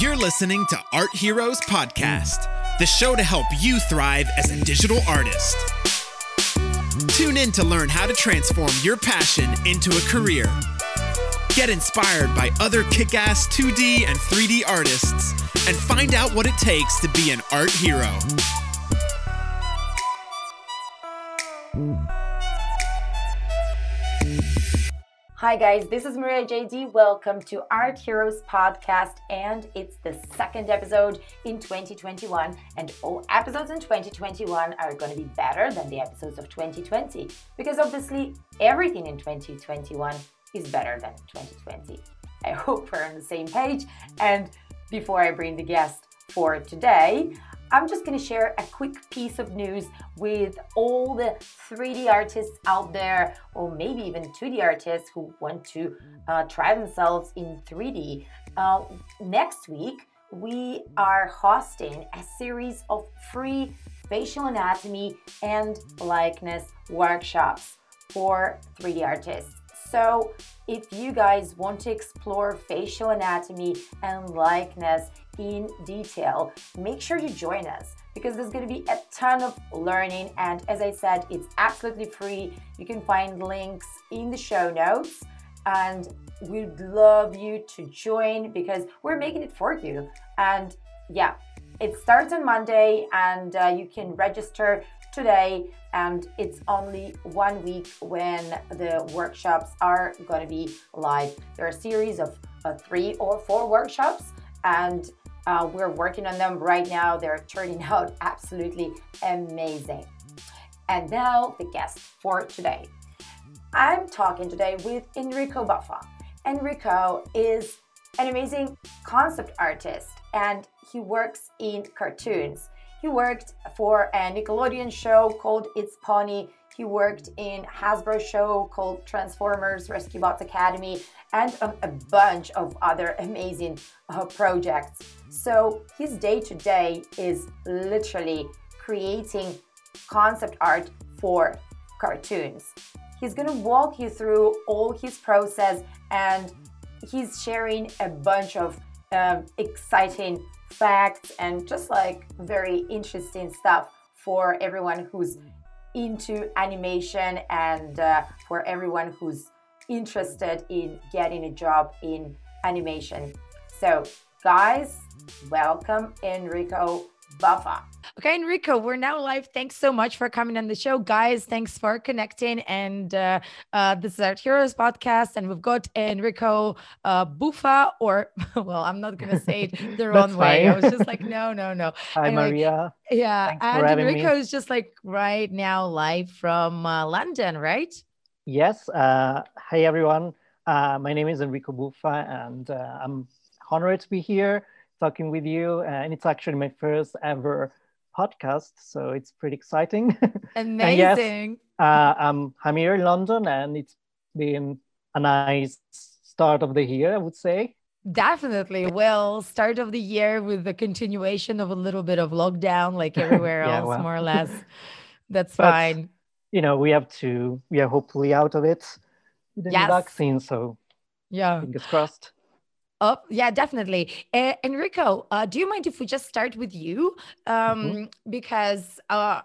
You're listening to Art Heroes Podcast, the show to help you thrive as a digital artist. Tune in to learn how to transform your passion into a career. Get inspired by other kick ass 2D and 3D artists and find out what it takes to be an art hero. Hi, guys, this is Maria JD. Welcome to Art Heroes Podcast, and it's the second episode in 2021. And all episodes in 2021 are going to be better than the episodes of 2020 because obviously everything in 2021 is better than 2020. I hope we're on the same page. And before I bring the guest for today, I'm just going to share a quick piece of news with all the 3D artists out there, or maybe even 2D artists who want to uh, try themselves in 3D. Uh, next week, we are hosting a series of free facial anatomy and likeness workshops for 3D artists. So, if you guys want to explore facial anatomy and likeness in detail, make sure you join us because there's going to be a ton of learning. And as I said, it's absolutely free. You can find links in the show notes. And we'd love you to join because we're making it for you. And yeah, it starts on Monday and uh, you can register today. And it's only one week when the workshops are going to be live. There are a series of uh, three or four workshops, and uh, we're working on them right now. They're turning out absolutely amazing. And now, the guest for today. I'm talking today with Enrico Buffa. Enrico is an amazing concept artist and he works in cartoons. He worked for a Nickelodeon show called It's Pony. He worked in Hasbro show called Transformers Rescue Bots Academy and a bunch of other amazing uh, projects. So his day to day is literally creating concept art for cartoons. He's to walk you through all his process and he's sharing a bunch of um, exciting facts and just like very interesting stuff for everyone who's into animation and uh, for everyone who's interested in getting a job in animation. So, guys, welcome Enrico Buffa. Okay, Enrico, we're now live. Thanks so much for coming on the show, guys. Thanks for connecting. And uh, uh, this is Art Heroes podcast, and we've got Enrico uh, Buffa, or well, I'm not gonna say it the wrong way. I was just like, no, no, no. Hi, anyway, Maria. Yeah, Thanks and Enrico me. is just like right now live from uh, London, right? Yes. Uh, hi, everyone. Uh, my name is Enrico Buffa, and uh, I'm honored to be here talking with you. and it's actually my first ever podcast, so it's pretty exciting. Amazing. yes, uh, I'm, I'm here in London, and it's been a nice start of the year, I would say. Definitely. Well, start of the year with the continuation of a little bit of lockdown, like everywhere yeah, else, well. more or less. That's but, fine. You know, we have to, we are hopefully out of it with the yes. vaccine. So, yeah, fingers crossed. Oh, yeah, definitely. Uh, Enrico, uh, do you mind if we just start with you? Um, mm-hmm. Because uh,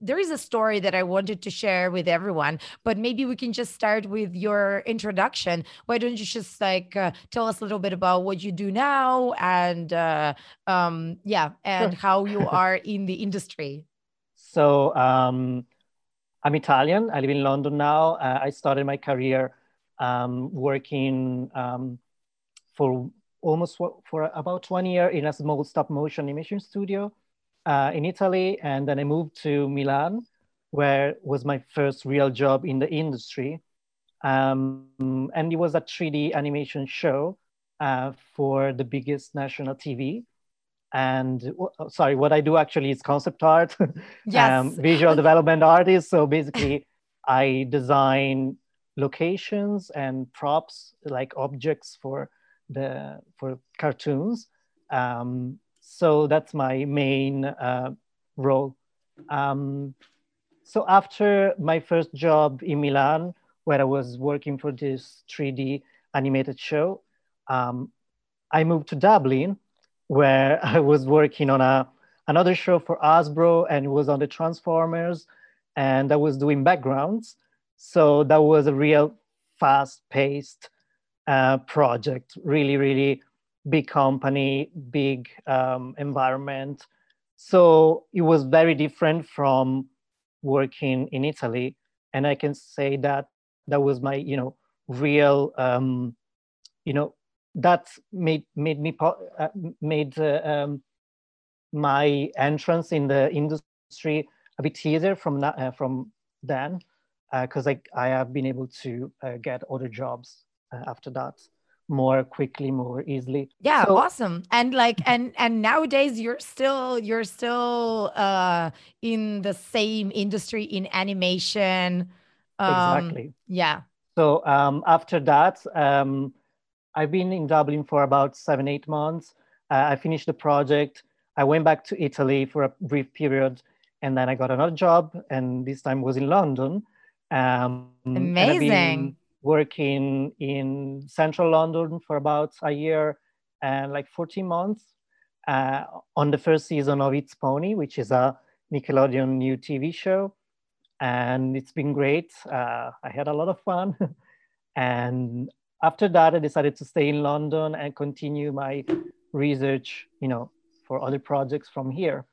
there is a story that I wanted to share with everyone, but maybe we can just start with your introduction. Why don't you just like uh, tell us a little bit about what you do now and uh, um, yeah, and sure. how you are in the industry? So um, I'm Italian. I live in London now. Uh, I started my career um, working um, for almost for about one year in a small stop motion animation studio uh, in Italy. And then I moved to Milan, where was my first real job in the industry. Um, and it was a 3D animation show uh, for the biggest national TV. And sorry, what I do actually is concept art, yes. um, visual development artist. So basically, I design locations and props like objects for the for cartoons. Um, so that's my main uh, role. Um, so after my first job in Milan, where I was working for this 3D animated show, um, I moved to Dublin where I was working on a another show for Hasbro and it was on the Transformers and I was doing backgrounds. So that was a real fast-paced uh, project, really, really big company, big um, environment. So it was very different from working in Italy. And I can say that that was my, you know, real, um, you know, that made made me uh, made uh, um, my entrance in the industry a bit easier from that, uh, from then because uh, I, I have been able to uh, get other jobs after that more quickly more easily. Yeah so, awesome. And like and and nowadays you're still you're still uh in the same industry in animation. Um, exactly yeah. So um after that um i've been in dublin for about seven eight months. Uh, i finished the project. I went back to italy for a brief period and then i got another job and this time was in london. Um, amazing working in central London for about a year and like 14 months uh, on the first season of It's Pony, which is a Nickelodeon new TV show. And it's been great. Uh, I had a lot of fun. and after that, I decided to stay in London and continue my research, you know, for other projects from here.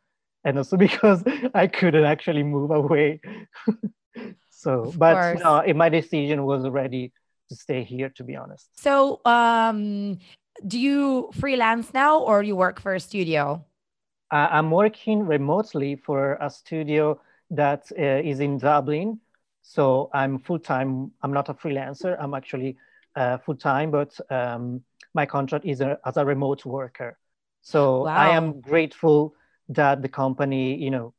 And also because I couldn't actually move away. So, but no, my decision was ready to stay here, to be honest. So, um, do you freelance now or you work for a studio? Uh, I'm working remotely for a studio that uh, is in Dublin. So I'm full time. I'm not a freelancer. I'm actually uh, full time, but um, my contract is a, as a remote worker. So wow. I am grateful that the company, you know,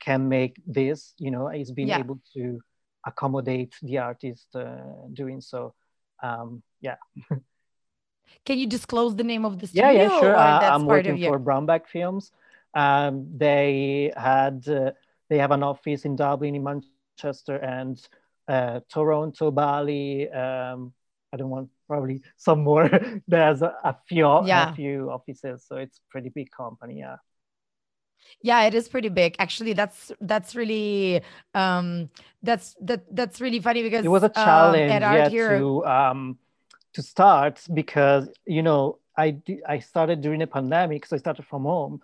can make this. You know, is being yeah. able to accommodate the artist uh, doing so. Um, yeah. Can you disclose the name of the studio? Yeah, yeah, sure. Uh, I'm working for Brown Bag Films. Um, they had uh, they have an office in Dublin, in Manchester, and uh, Toronto, Bali. Um, I don't want probably some more. There's a, a few yeah. a few offices, so it's pretty big company. Yeah. Yeah, it is pretty big. Actually, that's that's really um that's that that's really funny because it was a um, challenge um, yeah, to um to start because you know I I started during the pandemic, so I started from home.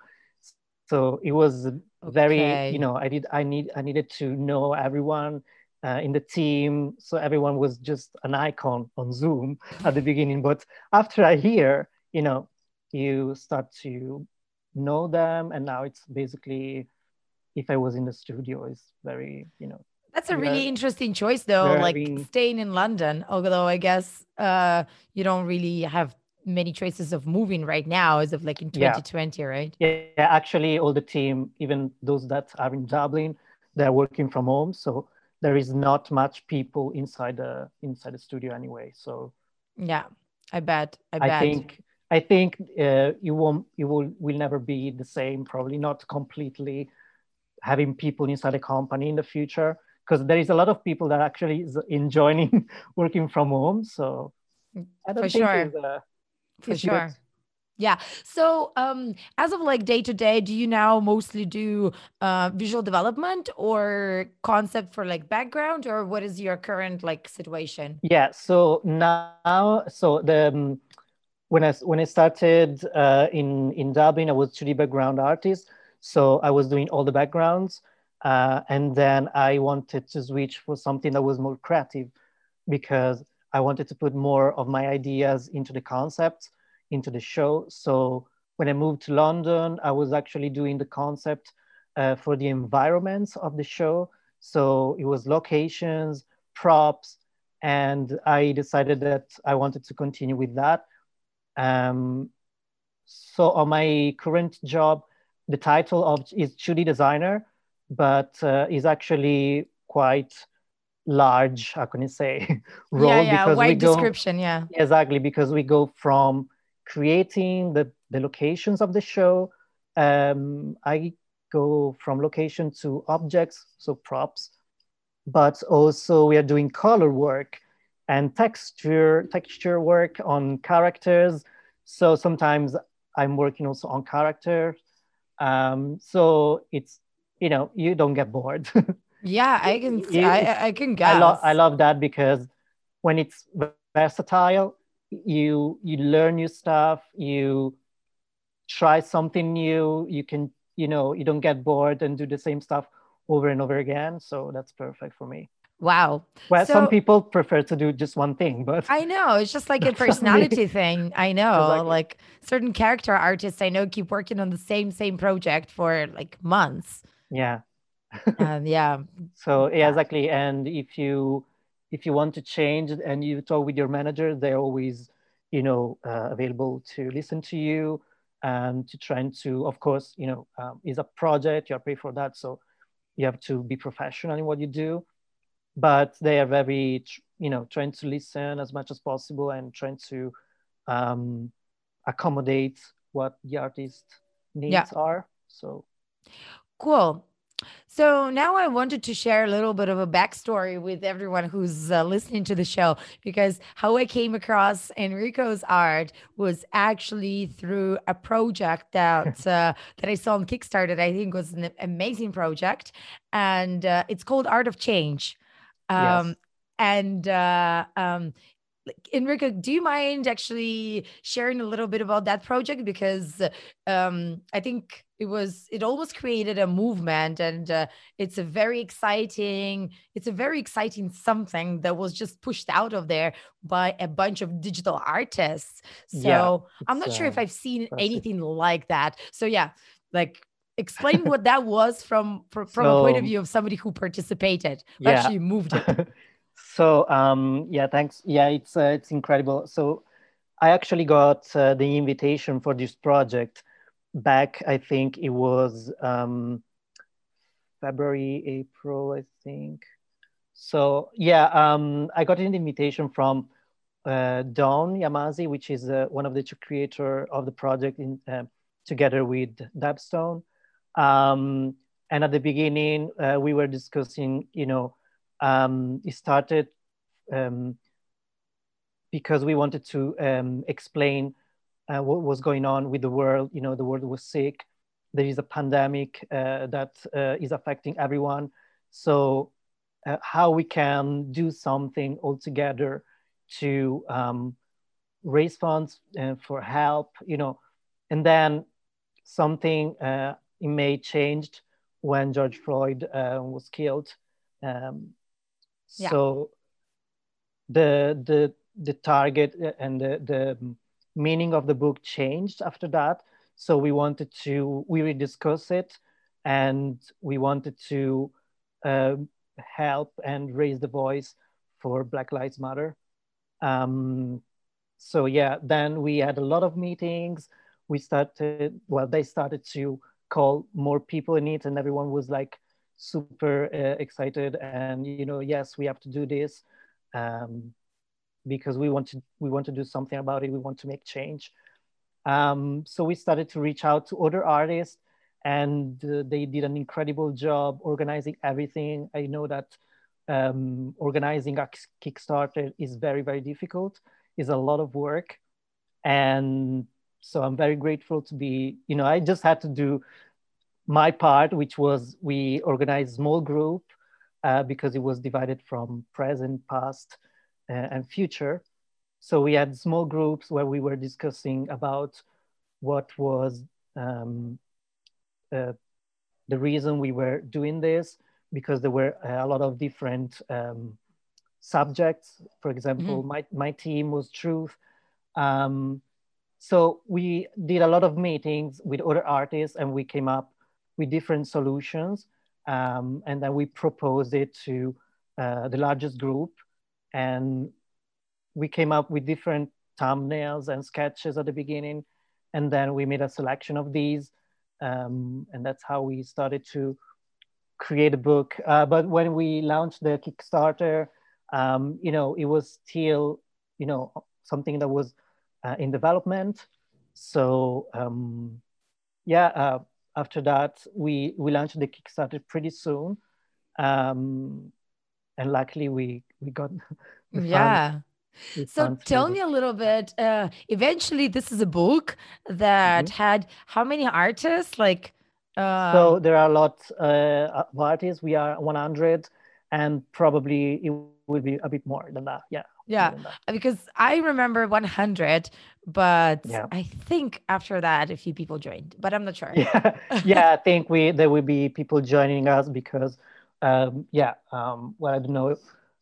So it was very okay. you know I did I need I needed to know everyone uh, in the team, so everyone was just an icon on Zoom at the beginning. But after a year, you know, you start to know them and now it's basically if i was in the studio is very you know that's a really interesting choice though like staying in london although i guess uh you don't really have many choices of moving right now as of like in 2020 yeah. right yeah, actually all the team even those that are in dublin they're working from home so there is not much people inside the inside the studio anyway so yeah i bet i bet think I think uh, you won't, you will, will never be the same. Probably not completely having people inside a company in the future, because there is a lot of people that actually is enjoying working from home. So I don't For think sure. Uh, For sure. Good. Yeah. So, um, as of like day to day, do you now mostly do uh, visual development or concept for like background, or what is your current like situation? Yeah. So now, so the um, when I when I started uh, in in Dublin, I was 2D background artist, so I was doing all the backgrounds, uh, and then I wanted to switch for something that was more creative, because I wanted to put more of my ideas into the concept, into the show. So when I moved to London, I was actually doing the concept uh, for the environments of the show. So it was locations, props, and I decided that I wanted to continue with that um, so on my current job, the title of is 2D designer, but uh, is actually quite large. How can you say role? Yeah, yeah, because wide go, description. Yeah, exactly because we go from creating the the locations of the show. Um, I go from location to objects, so props, but also we are doing color work and texture texture work on characters. So sometimes I'm working also on characters. Um, so it's you know you don't get bored. yeah, I can you, I, I can guess. I, lo- I love that because when it's versatile, you you learn new stuff. You try something new. You can you know you don't get bored and do the same stuff over and over again. So that's perfect for me. Wow. Well, so, some people prefer to do just one thing, but I know it's just like a personality thing. I know, exactly. like certain character artists I know keep working on the same same project for like months. Yeah. and yeah. So yeah, exactly. And if you if you want to change and you talk with your manager, they're always, you know, uh, available to listen to you and to try and to, of course, you know, um, is a project you're paid for that, so you have to be professional in what you do but they are very you know trying to listen as much as possible and trying to um, accommodate what the artist needs yeah. are so cool so now I wanted to share a little bit of a backstory with everyone who's uh, listening to the show because how I came across Enrico's art was actually through a project that uh, that I saw on Kickstarter. I think was an amazing project, and uh, it's called Art of Change. Um, yes. And uh, um, Enrico, do you mind actually sharing a little bit about that project? Because um, I think it was it almost created a movement, and uh, it's a very exciting it's a very exciting something that was just pushed out of there by a bunch of digital artists. So yeah, I'm not sure uh, if I've seen anything like that. So yeah, like explain what that was from from, from so, a point of view of somebody who participated who yeah. actually moved it so um yeah thanks yeah it's uh, it's incredible so i actually got uh, the invitation for this project back i think it was um february april i think so yeah um i got an invitation from uh, Dawn Yamazi, which is uh, one of the two creator of the project in, uh, together with Dapstone. Um, and at the beginning, uh, we were discussing, you know, um, it started um, because we wanted to um, explain uh, what was going on with the world. You know, the world was sick. There is a pandemic uh, that uh, is affecting everyone. So, uh, how we can do something all together to um, raise funds uh, for help, you know, and then something it may changed when George Floyd uh, was killed. Um, yeah. So the the the target and the the meaning of the book changed after that. So we wanted to we rediscuss it, and we wanted to uh, help and raise the voice for Black Lives Matter. Um, so yeah, then we had a lot of meetings. We started well, they started to call more people in it and everyone was like super uh, excited and you know yes we have to do this um, because we want to we want to do something about it. We want to make change. Um, so we started to reach out to other artists and uh, they did an incredible job organizing everything. I know that um, organizing a kickstarter is very very difficult. Is a lot of work. And so i'm very grateful to be you know i just had to do my part which was we organized small group uh, because it was divided from present past uh, and future. So we had small groups where we were discussing about what was um, uh, the reason we were doing this because there were a lot of different um, subjects. For example mm-hmm. my, my team was truth. Um, so we did a lot of meetings with other artists and we came up with different solutions. Um, and then we proposed it to uh, the largest group. And we came up with different thumbnails and sketches at the beginning. And then we made a selection of these. Um, and that's how we started to create a book. Uh, but when we launched the Kickstarter, um, you know, it was still, you know, something that was uh, in development. So um, yeah, uh, after that, we we launched the Kickstarter pretty soon, um, and luckily we we got yeah. so tell me a little bit uh, eventually this is a book that mm-hmm. had how many artists like uh... so there are a lot uh, of artists we are 100 and probably it will be a bit more than that yeah yeah because i remember 100 but yeah. i think after that a few people joined but i'm not sure. Yeah. Yeah i think we there will be people joining us because um yeah um well i don't know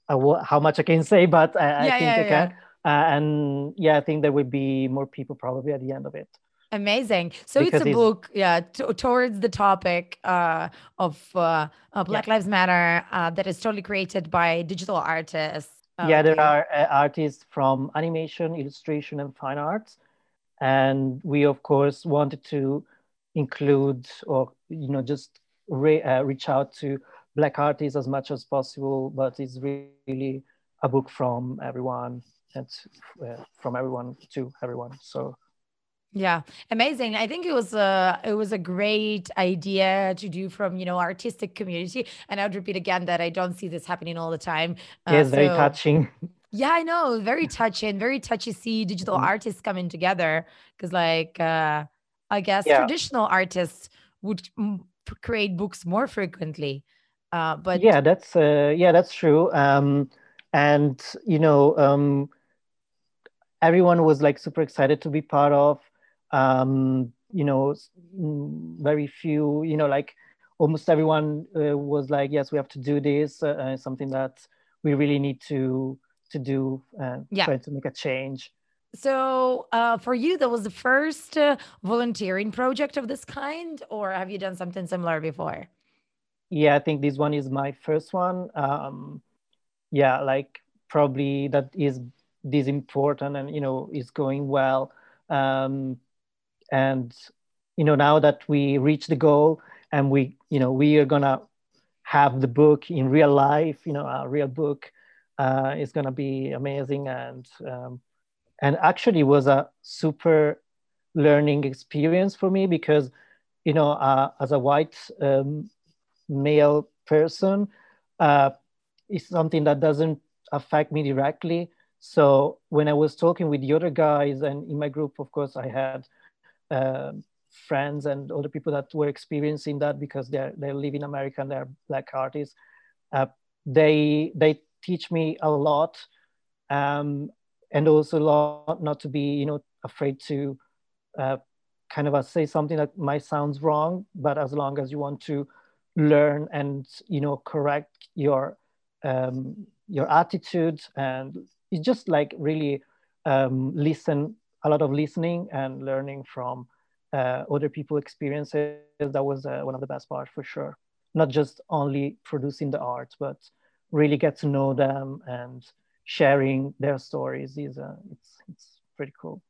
uh, how much i can say but i, yeah, I think i can. uh, and yeah i think there will be more people probably at the end of it. Amazing. So because it's a book, yeah, t- towards the topic uh, of uh, uh, Black yeah. Lives Matter uh, that is totally created by digital artists yeah, there are uh, artists from animation, illustration, and fine arts, and we of course wanted to include or you know just re- uh, reach out to black artists as much as possible. But it's really a book from everyone and uh, from everyone to everyone. So yeah, amazing. I think it was a it was a great idea to do from you know artistic community. And I would repeat again that I don't see this happening all the time. Uh, yes, very touching. Yeah, I know, very touching, very touchy. See digital mm-hmm. artists coming together because, like, uh, I guess yeah. traditional artists would create books more frequently. Uh, but yeah, that's uh, yeah, that's true. Um, and you know, um, everyone was like super excited to be part of um, you know mm, very few you know like almost everyone uh, was like yes we have to do this uh, uh something that we really need to to do and yeah. try to make a change. So uh, for you that was the first uh, volunteering project of this kind or have you done something similar before? Yeah i think this one is my first one. Um, yeah like probably that is this important and you know is going well. Um, and you know now that we reach the goal and we you know we are gonna have the book in real life you know a real book uh, is gonna be amazing. And um, and actually was a super learning experience for me because you know uh, as a white um, male person uh, it's something that doesn't affect me directly. So when i was talking with the other guys and in my group of course i had uh, friends and other people that were experiencing that because they're they live in America and they're black artists. Uh, they they teach me a lot, um, and also a lot not to be you know afraid to uh, kind of uh, say something that might sound wrong, but as long as you want to learn and you know correct your um, your attitude and it's just like really um, listen a lot of listening and learning from uh, other people's experiences. That was uh, one of the best parts for sure. Not just only producing the art, but really get to know them and sharing their stories. Is uh, it's it's pretty cool.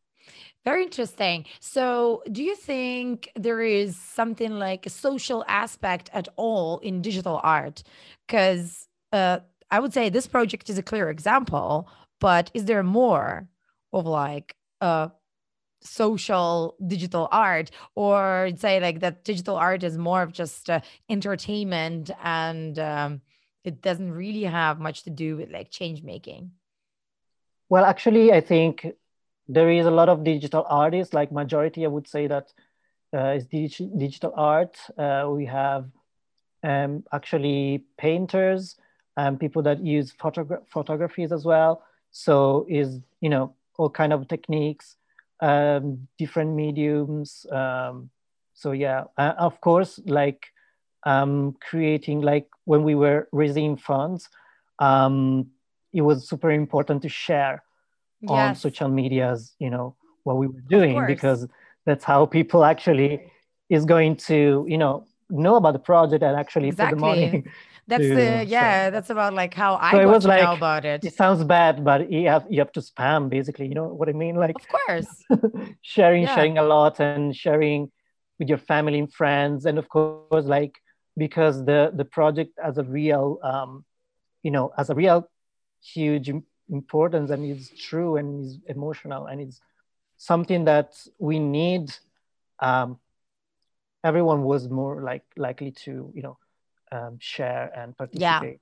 Very interesting. So, do you think there is something like a social aspect at all in digital art? Because uh, I would say this project is a clear example, but is there more of like uh, social digital art or say like that digital art is more of just uh, entertainment and um, it doesn't really have much to do with like change making. Well actually i think there is a lot of digital artists like majority i would say that uh, is dig- digital art. Uh, we have um, actually painters and people that use photogra- photographies as well. So is you know all kind of techniques, um, different mediums. Um, so yeah, uh, of course, like um, creating like when we were raising funds, um, it was super important to share yes. on social medias, you know, what we were doing because that's how people actually is going to, you know, know about the project and actually exactly. put the money that's the yeah so, that's about like how i so it was like, know about it. it sounds bad but you have you have to spam basically you know what i mean? Like of course. sharing yeah. sharing a lot and sharing with your family and friends. And of course like because the the project has a real um you know has a real huge importance and is true and is emotional and it's something that we need um everyone was more like likely to you know um, share and participate yeah. and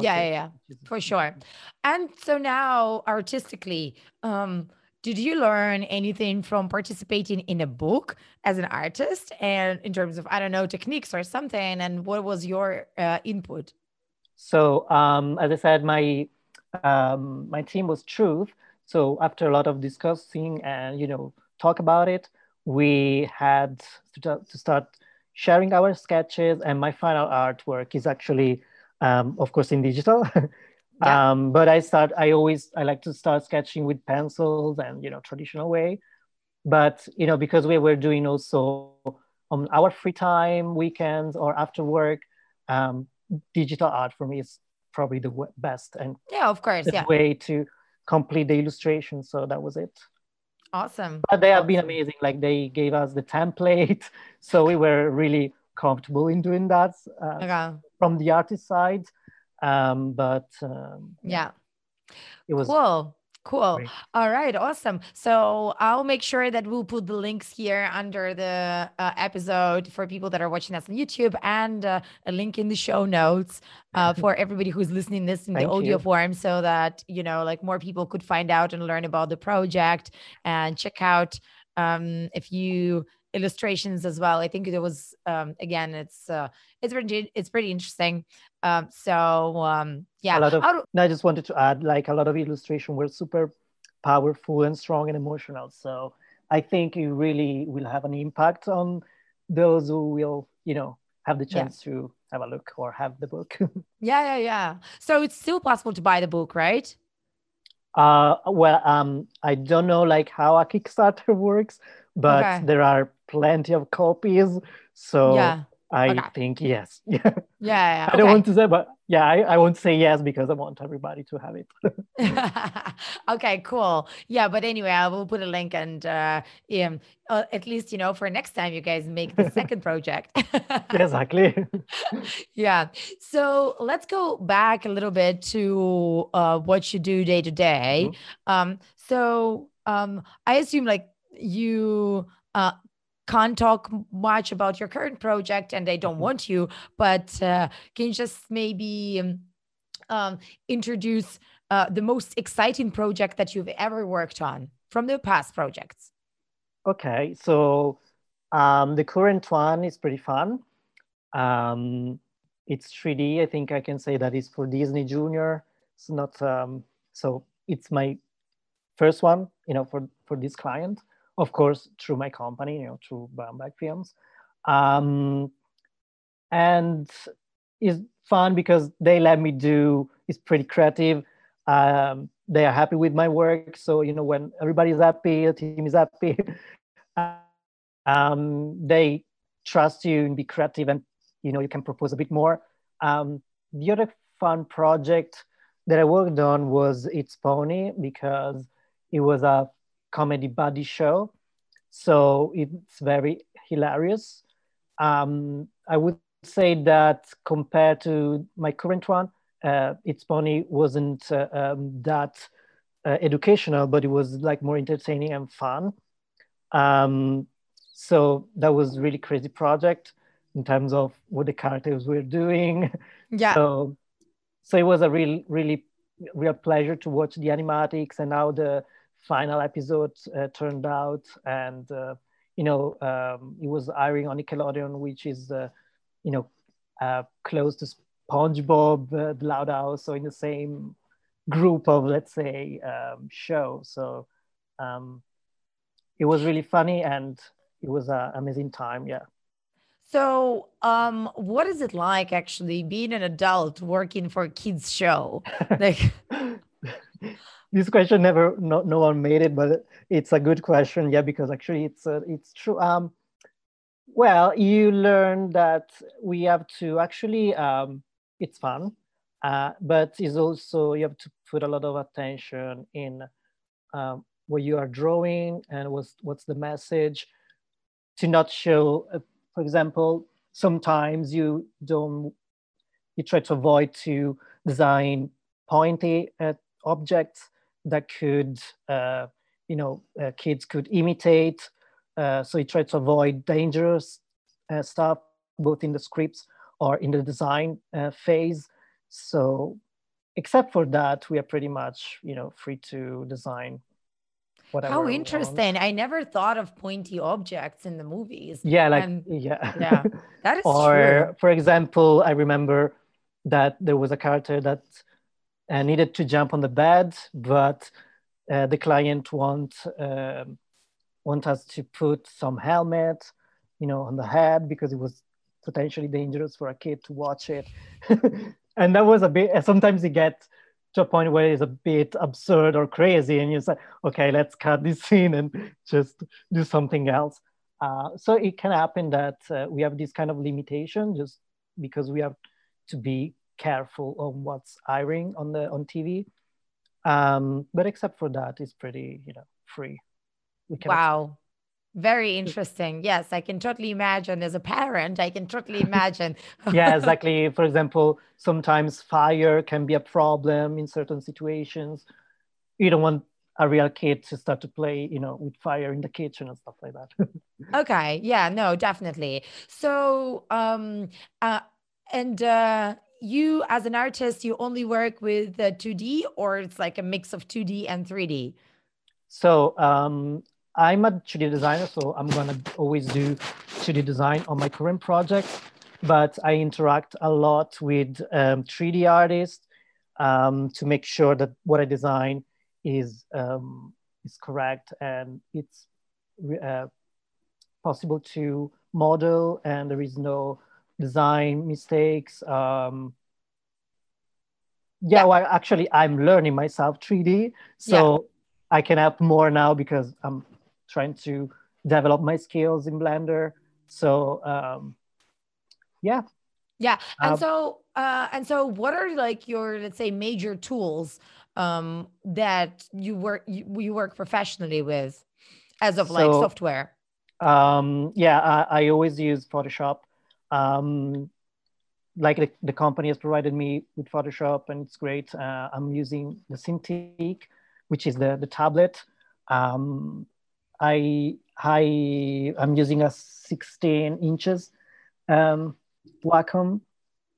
yeah, yeah, yeah, for sure. And so now, artistically, um, did you learn anything from participating in a book as an artist, and in terms of I don't know techniques or something? And what was your uh, input? So, um, as I said, my um, my team was Truth. So after a lot of discussing and you know talk about it, we had to, to start sharing our sketches, and my final artwork is actually um, of course in digital. yeah. um, but I start, I always, I like to start sketching with pencils and, you know, traditional way. But, you know, because we were doing also on our free time, weekends or after work, um, digital art for me is probably the best and yeah, of course, yeah. way to complete the illustration. So that was it. Awesome. But they have been amazing. Like they gave us the template, so we were really comfortable in doing that. Uh, okay from the artist side. Um, but um, yeah, it was cool. Cool. Great. All right. Awesome. So I'll make sure that we'll put the links here under the uh, episode for people that are watching us on YouTube and uh, a link in the show notes uh, for everybody who's listening this in the audio you. form so that, you know, like more people could find out and learn about the project and check out um, if you illustrations as well. I think there was um, again, it's uh, it's pretty it's pretty interesting. Um, so um, yeah, a lot of. I just wanted to add, like a lot of illustration were super powerful and strong and emotional. So I think it really will have an impact on those who will, you know, have the chance yeah. to have a look or have the book. yeah, yeah, yeah. So it's still possible to buy the book, right? Uh, well, um, I don't know like how a Kickstarter works, but okay. there are plenty of copies. So yeah. I okay. think yes. Yeah. Yeah. yeah. I don't want to say, but yeah, I, I won't say yes because I want everybody to have it. okay, cool. Yeah, but anyway, I will put a link and uh, um, uh, at least you know for next time you guys make the second project. exactly. yeah. So let's go back a little bit to uh, what you do day to day. Mm-hmm. Um, so um, I assume like you uh, can't talk much about your current project and they don't mm-hmm. want you, but uh, can you just maybe um, um, introduce uh, the most exciting project that you've ever worked on from the past projects? Okay, so um, the current one is pretty fun. Um, it's 3D. I think I can say that it's for Disney Junior. It's not um, so. It's my first one, you know, for for this client of course, through my company, you know, through Brown Bag Films. Um, and it's fun because they let me do, it's pretty creative. Um, they are happy with my work. So, you know, when everybody's happy, the team is happy, um, they trust you and be creative and, you know, you can propose a bit more. Um, the other fun project that I worked on was It's Pony because it was a comedy buddy show. So it's very hilarious. Um, I would say that compared to my current one, uh, It's Pony wasn't uh, um, that uh, educational, but it was like more entertaining and fun. Um, so that was really crazy project in terms of what the characters were doing. Yeah. So, so it was a real, really, real pleasure to watch the animatics and how the final episode uh, turned out, and uh, you know um, it was airing on Nickelodeon, which is uh, you know uh, close to SpongeBob, uh, the Loud House, so in the same group of let's say um, show. So um, it was really funny, and it was an amazing time. Yeah. So, um, what is it like actually being an adult working for a kids show? Like, this question never no, no one made it but it's a good question. Yeah because actually it's uh, it's true. Um well you learn that we have to actually um it's fun uh, but it's also you have to put a lot of attention in um, what you are drawing and what's what's the message to not show uh, for example sometimes you don't you try to avoid to design pointy uh, objects that could, uh, you know, uh, kids could imitate. Uh, so he tried to avoid dangerous uh, stuff, both in the scripts or in the design uh, phase. So except for that, we are pretty much, you know, free to design whatever. How interesting. I never thought of pointy objects in the movies. Yeah, like And- yeah. yeah, that is or true. for example, I remember that there was a character that uh, needed to jump on the bed, but uh, the client want um, want us to put some helmet, you know, on the head because it was potentially dangerous for a kid to watch it, and that was a bit. Sometimes you get to a point where it's a bit absurd or crazy, and you say, okay, let's cut this scene and just do something else. Uh, so it can happen that uh, we have this kind of limitation just because we have to be careful on what's airing on the on TV. Um, but except for that, it's pretty you know free. We can Wow. Very interesting. Yes, I can totally imagine as a parent, I can totally imagine. yeah, exactly. For example, sometimes fire can be a problem in certain situations. You don't want a real kid to start to play, you know, with fire in the kitchen and stuff like that. Okay. Yeah, no, definitely. So, um, uh, and uh, you as an artist, you only work with uh, 2D or it's like a mix of 2D and 3D? So um, I'm a 2D designer, so I'm gonna always do 2D design on my current project, but I interact a lot with um, 3D artists um, to make sure that what I design is um, is correct and it's uh, possible to model, and there is no design mistakes. Um, yeah, Yeah. well, actually, I'm learning myself 3D, so I can help more now because I'm trying to develop my skills in Blender. So um, yeah, Yeah. And Um, so, uh, and so what are like your, let's say, major tools um, that you work, you, you work professionally with as of like software? um, yeah, I, I always use Photoshop. Um, like the, the company has provided me with Photoshop, and it's great. Uh, I'm using the Cintiq, which is the the tablet. Um, I I I'm using a 16 inches um, Wacom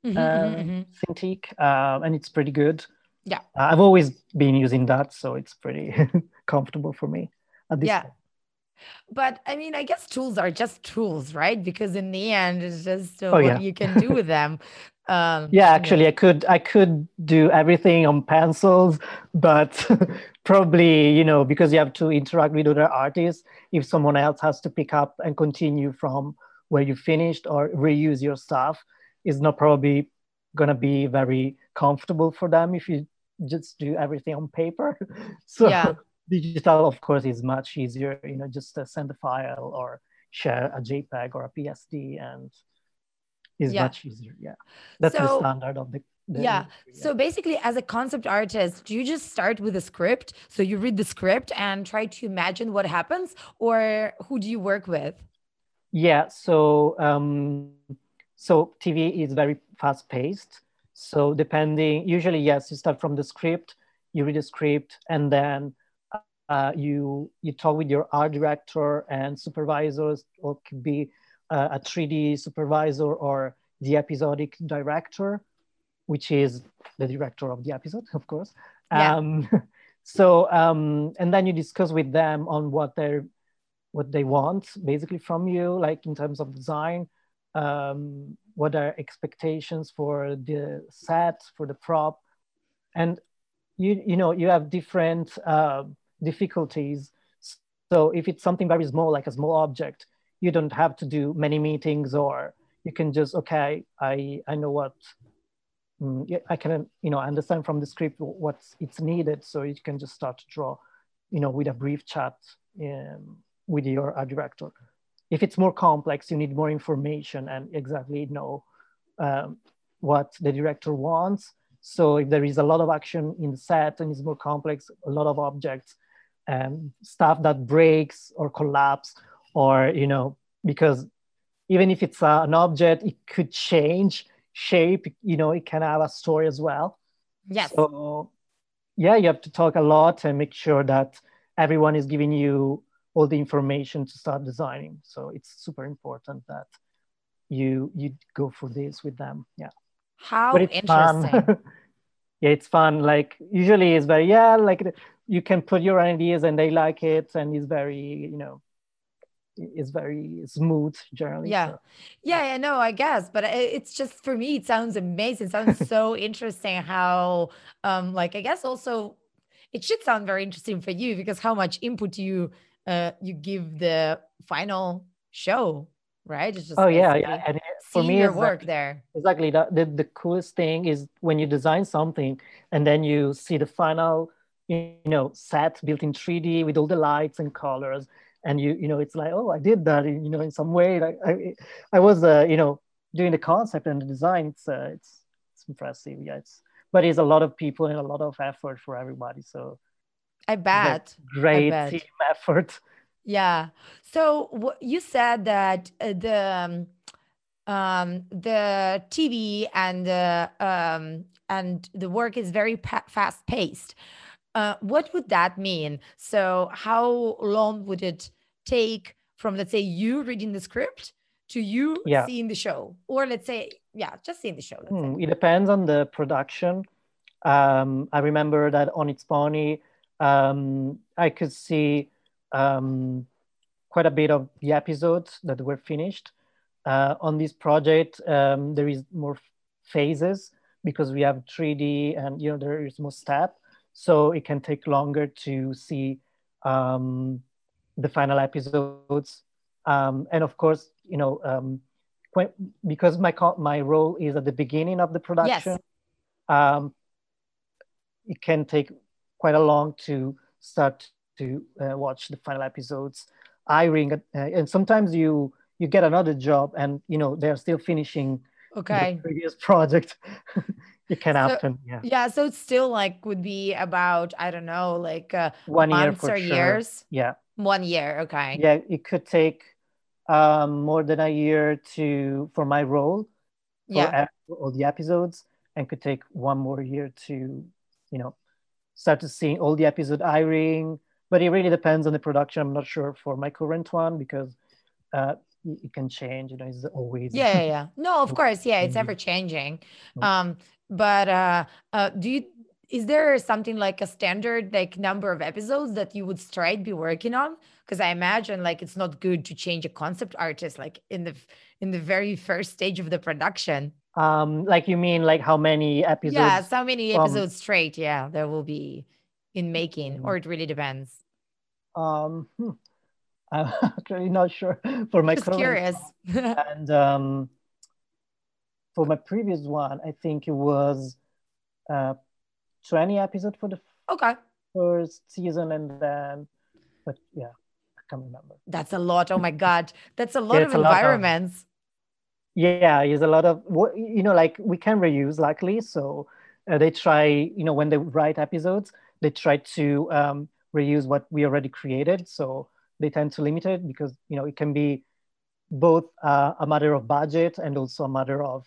Mhm, uh, mhm, mhm. Cintiq, uh, and it's pretty good. Yeah. Uh, I've always been using that, so it's pretty comfortable for me at this Yeah. point. But I mean, I guess tools are just tools, right? Because in the end, it's just uh, Oh, what yeah. you can do with them. Um, Yeah, actually, I could I could do everything on pencils, but probably you know because you have to interact with other artists. If someone else has to pick up and continue from where you finished or reuse your stuff, is not probably gonna be very comfortable for them if you just do everything on paper. so Yeah. Digital, of course, is much easier. You know, just send a file or share a JPEG or a PSD, and is Yeah. much easier. Yeah, that's the standard of the. the Yeah. industry, So basically, as a concept artist, do you just start with a script? So you read the script and try to imagine what happens, or who do you work with? Yeah, so um, so TV is very fast paced. So depending, usually yes, you start from the script, you read the script, and then uh, you you talk with your art director and supervisors, or could be uh, a 3D supervisor or the episodic director, which is the director of the episode, of course. Yeah. Um, so um, and then you discuss with them on what they're what they want basically from you, like in terms of design, um, what are expectations for the set, for the prop, and you you know you have different uh, difficulties. So if it's something very small, like a small object, you don't have to do many meetings, or you can just okay, I I know what. mm, I can, you know, understand from the script what's it's needed, so you can just start to draw, you know, with a brief chat um, with your art director. If it's more complex, you need more information and exactly know um, what the director wants. So if there is a lot of action in the set and it's more complex, a lot of objects, um, stuff that breaks or collapse, or you know, because even if it's uh, an object, it could change shape. You know, it can have a story as well. Yes. So yeah, you have to talk a lot and make sure that everyone is giving you all the information to start designing. So it's super important that you you go for this with them. Yeah. How interesting. yeah, it's fun. Like usually it's very yeah, like you can put your ideas and they like it, and it's very you know, it's very smooth generally. yeah so. yeah yeah no i guess but it's just for me it sounds amazing it sounds so interesting how um like i guess also it should sound very interesting for you because how much input you uh you give the final show right it's just Oh yeah, basically yeah. And for me, your work like- there. exactly the, the the coolest thing is when you design something and then you see the final you know set built in 3d with all the lights and colors and you you know it's like oh i did that in, you know in some way. Like i i was uh, you know doing the concept and the design. It's uh, it's it's impressive. Yeah it's but it's a lot of people and a lot of effort for everybody. So i bet. Great bet. team effort. Yeah. So you said that uh, the um, um, the TV and the um, and the work is very pa- fast paced. Uh, what would that mean? So how long would it take from let's say you reading the script to you Yeah. seeing the show, or let's say yeah, just seeing the show. Let's Hmm, say. it depends on the production. Um, I remember that on It's Pony, um, I could see um, quite a bit of the episodes that were finished. Uh, on this project, um, there is more phases because we have 3D and you know there is more step, so it can take longer to see um, the final episodes. Um, and of course, you know, um, when, because my my role is at the beginning of the production, um, it can take quite a long to start to uh, watch the final episodes. I ring, uh, and sometimes you you get another job, and you know they're still finishing Okay. the previous project. it can So- happen, yeah. Yeah. So it's still like would be about I don't know like uh, One year months for or sure. years. Yeah, One year. Okay. yeah. It could take um, more than a year to for my role. for Yeah. ep- all the episodes and could take one more year to you know start to see all the episode airing but it really depends on the production i'm not sure for my current one because uh, it can change you know it's always yeah, yeah, yeah. No, of course, yeah, it's ever changing. Mm. Um, but uh, uh, do you? Is there something like a standard like number of episodes that you would straight be working on? Because I imagine like it's not good to change a concept artist like in the in the very first stage of the production. um like you mean like how many episodes yeah, so many episodes straight. Yeah, there will be in making, Mm. or it really depends. um hmm, i'm actually not sure for my Just curious. and um for my previous one i think it was uh 20 episodes for the okay, first season and then but yeah i can't remember that's a lot. Oh my god, that's a lot it's of a lot of- environments. yeah there's a lot of what you know like we can reuse luckily so uh, they try you know when they write episodes they try to um, reuse what we already created so they tend to limit it because you know it can be both uh, a matter of budget and also a matter of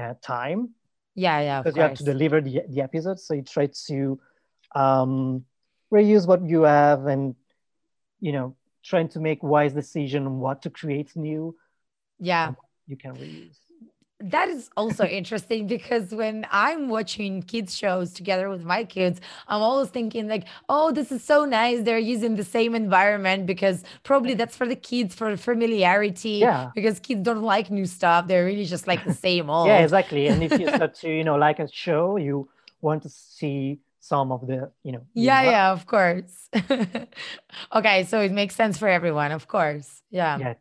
uh, time. Yeah, yeah, because you have to deliver the, the episodes so you try to um, reuse what you have and you know trying to make wise decision on what to create new Yeah. you can reuse That is also interesting because when I'm watching kids shows together with my kids, I'm always thinking like, "Oh, this is so nice. They're using the same environment because probably that's for the kids for familiarity. yeah Because kids don't like new stuff. They're really just like the same old. yeah exactly and if you start to you know like a show you want to see some of the you know Yeah, envi- yeah, of course. okay, so it makes sense for everyone, of course. Yeah. yeah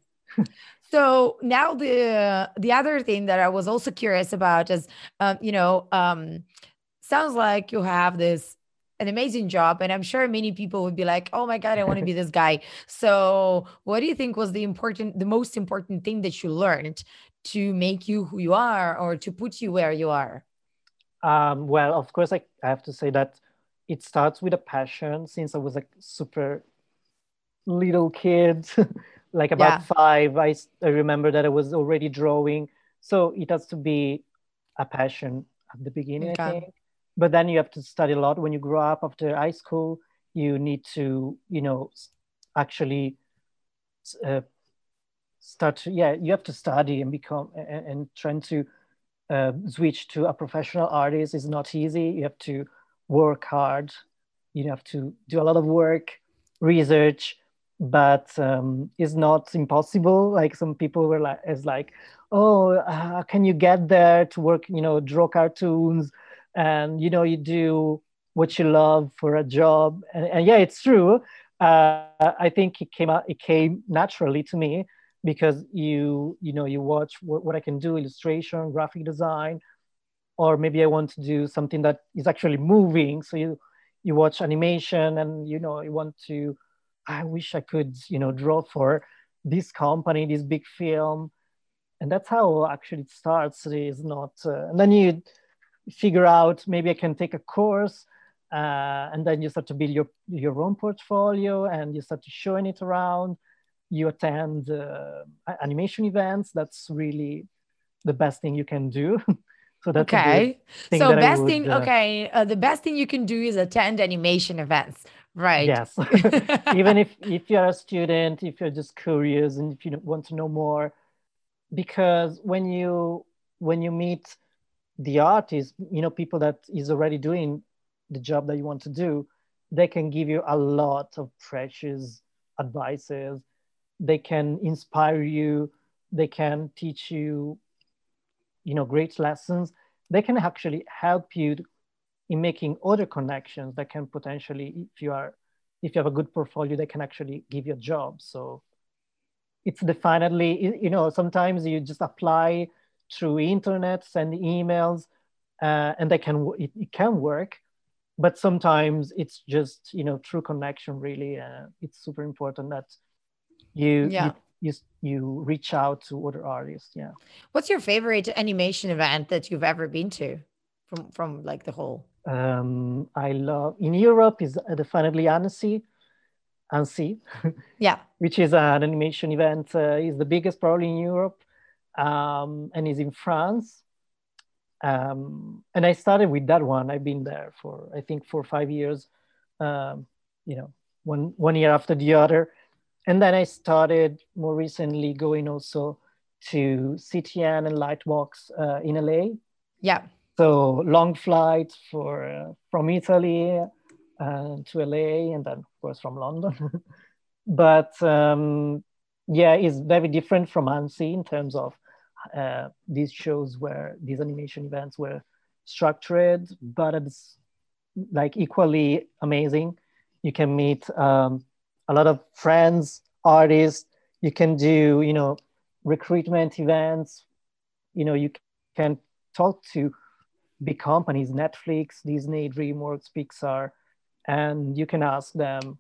So now the the other thing that I was also curious about is, um, you know, um, sounds like you have this an amazing job, and I'm sure many people would be like, "Oh my God, I want to be this guy." So, what do you think was the important, the most important thing that you learned to make you who you are, or to put you where you are? um, well of course I, I have to say that it starts with a passion since i was a super little kid like about Yeah. five I remember that i was already drawing so it has to be a passion at the beginning Okay. i think but then you have to study a lot when you grow up after high school you need to you know actually uh, start to yeah you have to study and become and, and trying to uh, switch to a professional artist is not easy. You have to work hard. You have to do a lot of work, research, but um, it's not impossible. Like some people were like, "Is like, oh, uh, can you get there to work? You know, draw cartoons, and you know, you do what you love for a job." And, and yeah, it's true. Uh, I think it came out. It came naturally to me because you you know you watch what, what I can do, illustration, graphic design, or maybe I want to do something that is actually moving. So you you watch animation and you know you want to I wish I could, you know, draw for this company, this big film. And that's how actually it starts. It is not, uh, and then you figure out maybe I can take a course, uh, and then you start to build your your own portfolio, and you start to showing it around. You attend uh, animation events. That's really the best thing you can do. so that's okay. So best would, thing. Uh, okay, uh, the best thing you can do is attend animation events right. Yes. Even if if you're a student if you're just curious and if you want to know more because when you when you meet the artist you know people that is already doing the job that you want to do they can give you a lot of precious advices. They can inspire you. They can teach you you know great lessons. They can actually help you in making other connections that can potentially, if you are, if you have a good portfolio, they can actually give you a job. So it's definitely, you know, sometimes you just apply through internet, send emails, uh, and they can it, it, can work. But sometimes it's just you know true connection. Really, uh, it's super important that you, yeah. you you you reach out to other artists. Yeah. What's your favorite animation event that you've ever been to, from from like the whole? Um, I love in Europe is definitely Annecy, Annecy, yeah, which is an animation event. Uh, is the biggest probably in Europe, um, and is in France. Um, and I started with that one. I've been there for I think four or five years. Um, you know, one one year after the other, and then I started more recently going also to CTN and Lightbox uh, in LA. Yeah so long flight for uh, from Italy uh, to LA, and then of course from London. but um, yeah, it's very different from Annecy in terms of uh, these shows where these animation events were structured, but it's like equally amazing. You can meet um, a lot of friends, artists. You can do, you know, recruitment events. You know, you can talk to big companies, Netflix, Disney, DreamWorks, Pixar, and you can ask them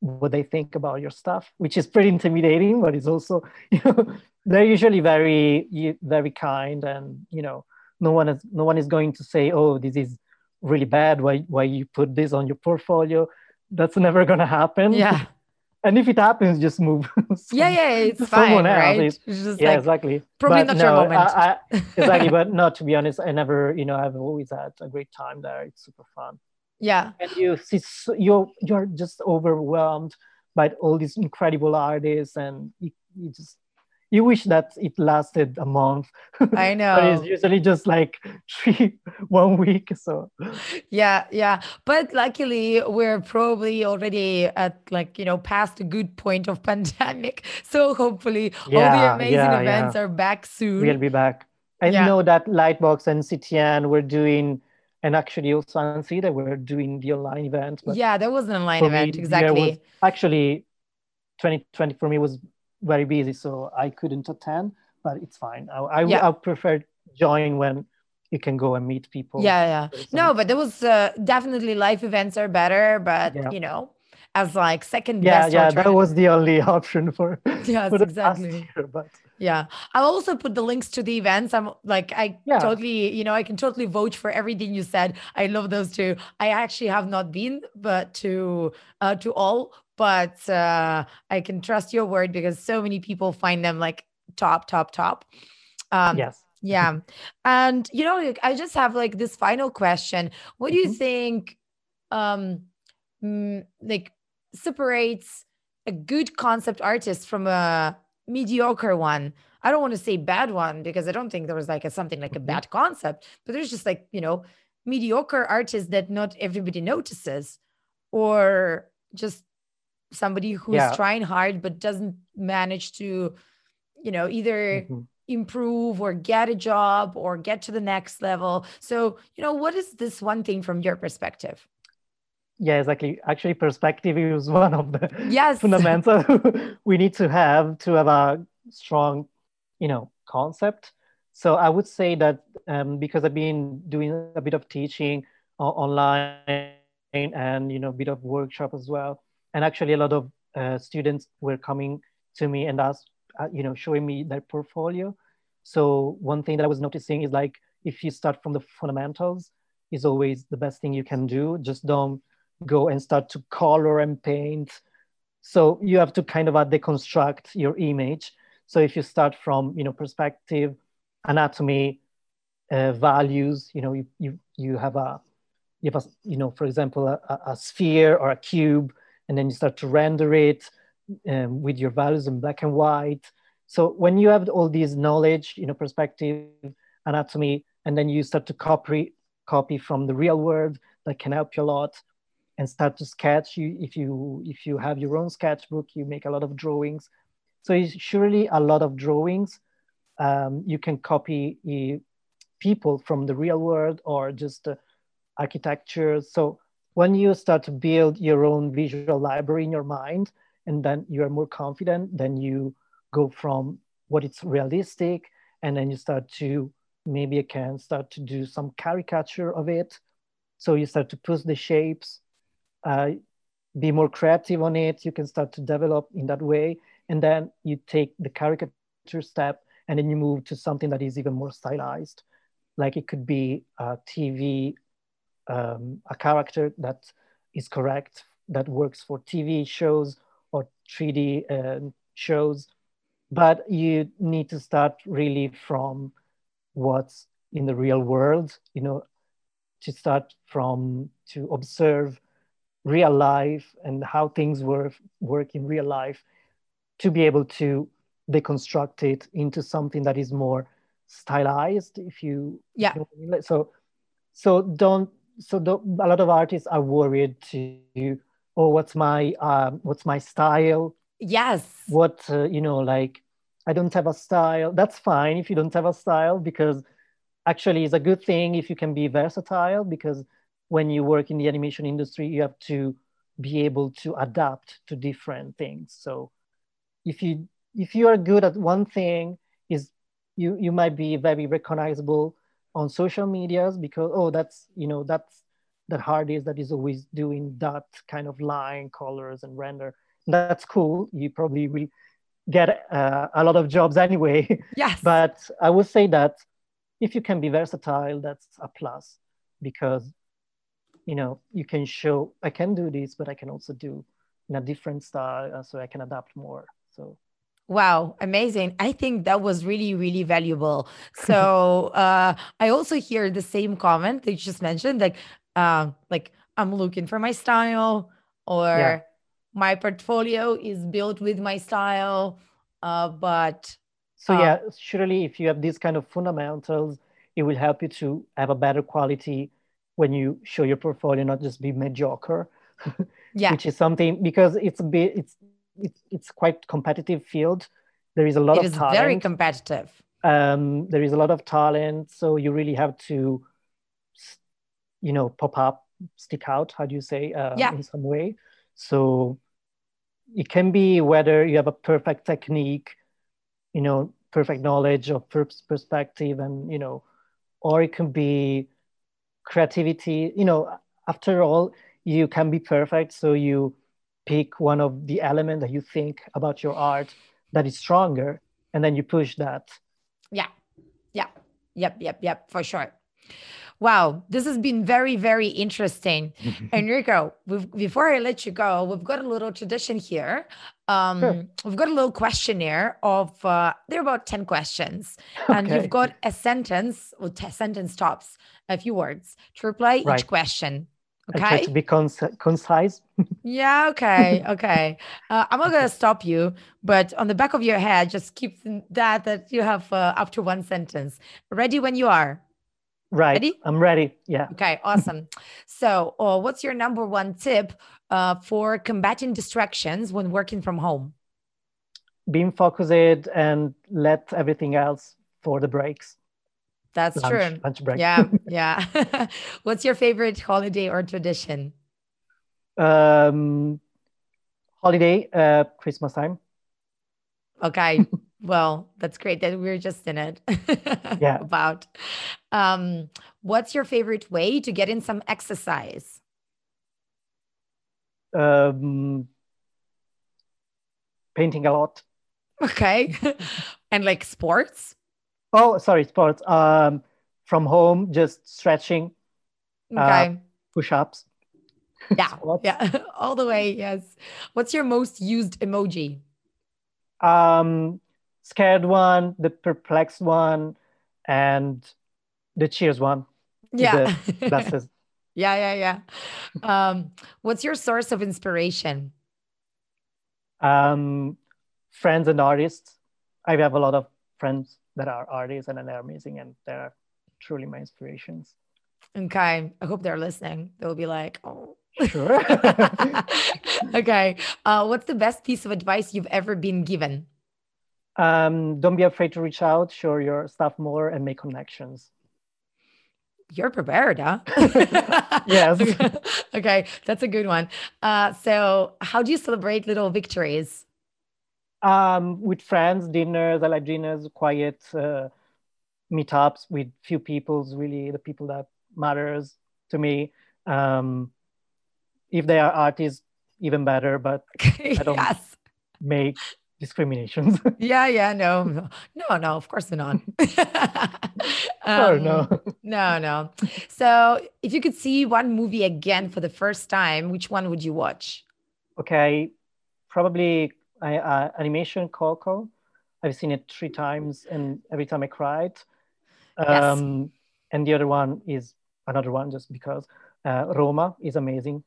what they think about your stuff, which is pretty intimidating, but it's also, you know, they're usually very, very kind, and you know, no one is no one is going to say, oh, this is really bad. Why why you put this on your portfolio? That's never gonna happen. Yeah. and if it happens, just move. yeah, yeah, it's fine, right? It's yeah, like, exactly. Probably but not no, your moment. I, I, exactly, but not to be honest, I never, you know, I've always had a great time there. It's super fun. Yeah, and you see, you're you're just overwhelmed by all these incredible artists, and you, you just you wish that it lasted a month. I know. but it's usually just like three, one week. So yeah, yeah. But luckily we're probably already at like, you know, past a good point of pandemic. So hopefully yeah, all the amazing yeah, events yeah. are back soon. We'll be back. I know that Lightbox and CTN were doing and actually also Annecy that we're doing the online event. yeah, that was an online event, me, exactly. actually 2020 for me was very busy, so I couldn't attend. But it's fine. I I, yeah. I prefer join when you can go and meet people. Yeah, yeah. No, but there was uh, definitely live events are better, but yeah. you know, as like second yeah, best. Yeah, yeah, that was the only option for. Yes, for exactly. Year, but yeah, I'll also put the links to the events. I'm like, I yeah. totally, you know, I can totally vote for everything you said. I love those two. I actually have not been, but to uh, to all, but uh, I can trust your word because so many people find them like top, top, top. Um, yes. Yeah. and, you know, I just have like this final question. What do you mm-hmm. think, um, like, separates a good concept artist from a mediocre one? I don't want to say bad one because I don't think there was like a something like a Mhm. bad concept, but there's just like, you know, mediocre artists that not everybody notices or just somebody who's Yeah. trying hard but doesn't manage to, you know, either Mhm. improve or get a job or get to the next level. So, you know, what is this one thing from your perspective? Yeah, exactly. Actually, perspective is one of the Yes. fundamental we need to have to have a strong, you know, concept. So I would say that um, because I've been doing a bit of teaching online and you know a bit of workshop as well, and actually a lot of uh, students were coming to me and ask, uh, you know, showing me their portfolio. So one thing that I was noticing is like if you start from the fundamentals, is always the best thing you can do. Just don't go and start to color and paint. So you have to kind of deconstruct your image. So if you start from you know perspective, anatomy, uh, values, you know you you you have a you have a you know for example a- a sphere or a cube, and then you start to render it um, with your values in black and white. So when you have all these knowledge, you know perspective, anatomy, and then you start to copy copy from the real world, that can help you a lot and start to sketch you if you if you have your own sketchbook you make a lot of drawings. So it's surely a lot of drawings. Um, you can copy uh, people from the real world or just uh, architecture. So when you start to build your own visual library in your mind and then you are more confident then you go from what it's realistic and then you start to maybe you can start to do some caricature of it. So you start to push the shapes uh, be more creative on it. You can start to develop in that way. And then you take the caricature step and then you move to something that is even more stylized. Like it could be a tv um, a character that is correct that works for tv shows or 3d uh, shows but you need to start really from what's in the real world you know to start from to observe real life and how things work work in real life to be able to deconstruct it into something that is more stylized if you Yeah. you know what I mean? so so don't so the, a lot of artists are worried to oh what's my um, what's my style? Yes. what uh, you know like i don't have a style. That's fine if you don't have a style because actually it's a good thing if you can be versatile because when you work in the animation industry you have to be able to adapt to different things. So if you if you are good at one thing is you you might be very recognizable on social medias because oh that's you know that's that artist that is always doing that kind of line colors and render. That's cool. You probably will get uh, a lot of jobs anyway. Yes. but i would say that if you can be versatile that's a plus because you know you can show i can do this but i can also do in a different style uh, so i can adapt more. So Wow, amazing. I think that was really, really valuable. So uh, I also hear the same comment that you just mentioned, like, uh, like I'm looking for my style or Yeah. my portfolio is built with my style. Uh, but so yeah surely if you have these kind of fundamentals it will help you to have a better quality when you show your portfolio not just be mediocre yeah, which is something because it's a bit it's it's, it's quite competitive field there is a lot it of is talent very competitive. um, there is a lot of talent so you really have to you know pop up stick out how do you say uh, Yeah. in some way so it can be whether you have a perfect technique you know perfect knowledge of pers- perspective and you know or it can be creativity you know after all you can be perfect so you pick one of the element that you think about your art that is stronger and then you push that Yeah. Yeah. Yep. Yep. Yep. For sure. Wow. This has been very, very interesting. Enrico, we've, before I let you go, we've got a little tradition here. Um, Sure. We've got a little questionnaire of, uh, there are about 10 questions. And Okay. you've got a sentence, or t- sentence tops, a few words to reply each question. Okay. I try to be concise. yeah. Okay. Okay. Uh, I'm not gonna stop you, but on the back of your head, just keep that that you have uh, up to one sentence. Ready when you are. Right. Ready? I'm ready. Yeah. Okay. Awesome. so, uh, what's your number one tip uh, for combating distractions when working from home? Being focused and let everything else for the breaks. That's lunch, true. Lunch break. Yeah. Yeah. what's your favorite holiday or tradition? um, holiday, uh, Christmas time. Okay. well, that's great that we're just in it. Yeah. About um, what's your favorite way to get in some exercise? Um, painting a lot. Okay. and like sports? Oh, sorry, sports. Um, from home, just stretching, Uh, Okay. push-ups. yeah. Yeah. All the way. Yes. What's your most used emoji? Um, scared one, the perplexed one, and the cheers one. Yeah. Glasses. yeah. Yeah. Yeah. Um, what's your source of inspiration? um, friends and artists. I have a lot of friends that are artists and they're amazing and they're truly my inspirations. Okay. I hope they're listening. They'll be like, oh. Sure. okay. Uh, what's the best piece of advice you've ever been given? um, don't be afraid to reach out, show your stuff more, and make connections. You're prepared, huh? Yes. okay, that's a good one. Uh, so, how do you celebrate little victories? Um, with friends, dinners, I like dinners, quiet uh, meetups with few people's really the people that matters to me. Um, if they are artists, even better, but I don't- yes. make discriminations. Yeah, yeah, no, no, no, of course not. oh Um, no. no, no. So, if you could see one movie again for the first time, which one would you watch? Okay, probably I, uh, animation Coco. I've seen it three times, and every time I cried. Yes. Um, And the other one is another one, just because uh, Roma is amazing.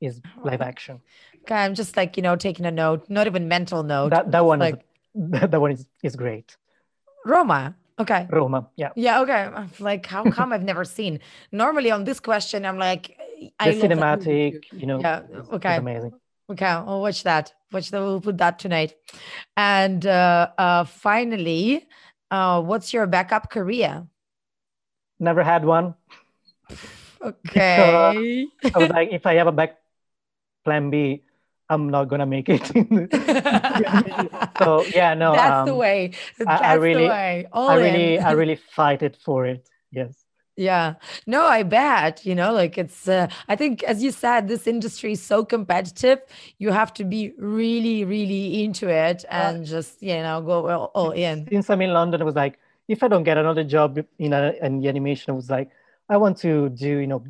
Is live action. Okay, I'm just like you know taking a note, not even mental note. That that one like is that one is is great. Roma. Okay. Roma, yeah. Yeah, okay. Like, how come I've never seen? Normally on this question, I'm like, I The cinematic, you know, Yeah, okay. amazing. Okay, I'll watch that. Watch that. We'll put that tonight. And uh, uh, finally, uh, what's your backup career? Never had one. Okay. I was like, if I have a back plan B, I'm not gonna make it. so yeah, no. That's the um, way. That's I really- the way. All I in. really, I really fight it for it. Yes. Yeah. No, I bet, you know, like it's, uh, I think, as you said, this industry is so competitive. You have to be really, really into it and just, you know, go all, all in. Since I'm in London, I was like, if I don't get another job in, a, in the animation, it was like, I want to do, you know,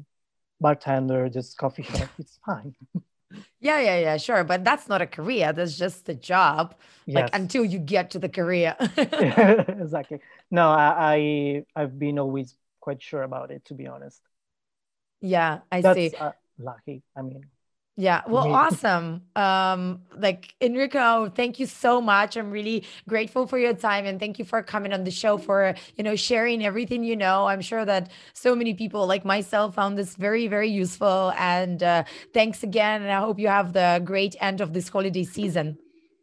bartender, just coffee shop. It's fine. Yeah, yeah, yeah, sure. But that's not a career. That's just a job. Like until you get to the career. exactly. No, I, I, I've been always quite sure about it, to be honest. yeah, I That's see. uh, lucky. I mean, Yeah, well, me. awesome. Um, like Enrico, thank you so much. I'm really grateful for your time and thank you for coming on the show for, you know, sharing everything you know. I'm sure that so many people like myself found this very, very useful. And uh, thanks again. And I hope you have the great end of this holiday season.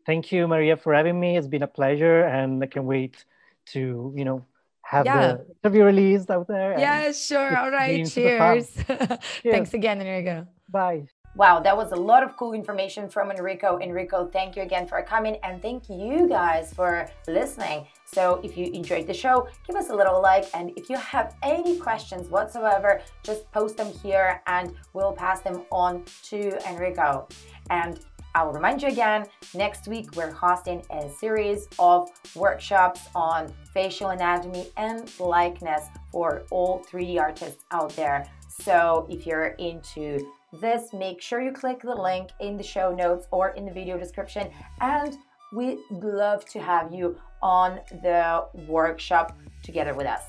thank you, Maria, for having me. It's been a pleasure, and I can't wait to, you know, have Yeah. the interview released out there. and Yeah, sure. it's All right. been super fun. Cheers. Thanks again, Enrico. Bye. Wow, that was a lot of cool information from Enrico. Enrico, thank you again for coming and thank you guys for listening. So, if you enjoyed the show, give us a little like. And if you have any questions whatsoever, just post them here and we'll pass them on to Enrico. And I'll remind you again next week we're hosting a series of workshops on facial anatomy and likeness for all 3D artists out there. So, if you're into this, make sure you click the link in the show notes or in the video description. And we'd love to have you on the workshop together with us.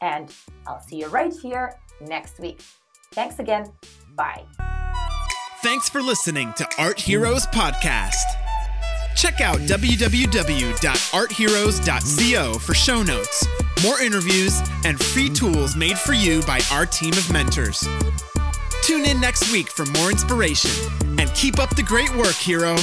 And I'll see you right here next week. Thanks again. Bye. Thanks for listening to Art Heroes Podcast. Check out www.artheroes.co for show notes, more interviews, and free tools made for you by our team of mentors. Tune in next week for more inspiration and keep up the great work, hero.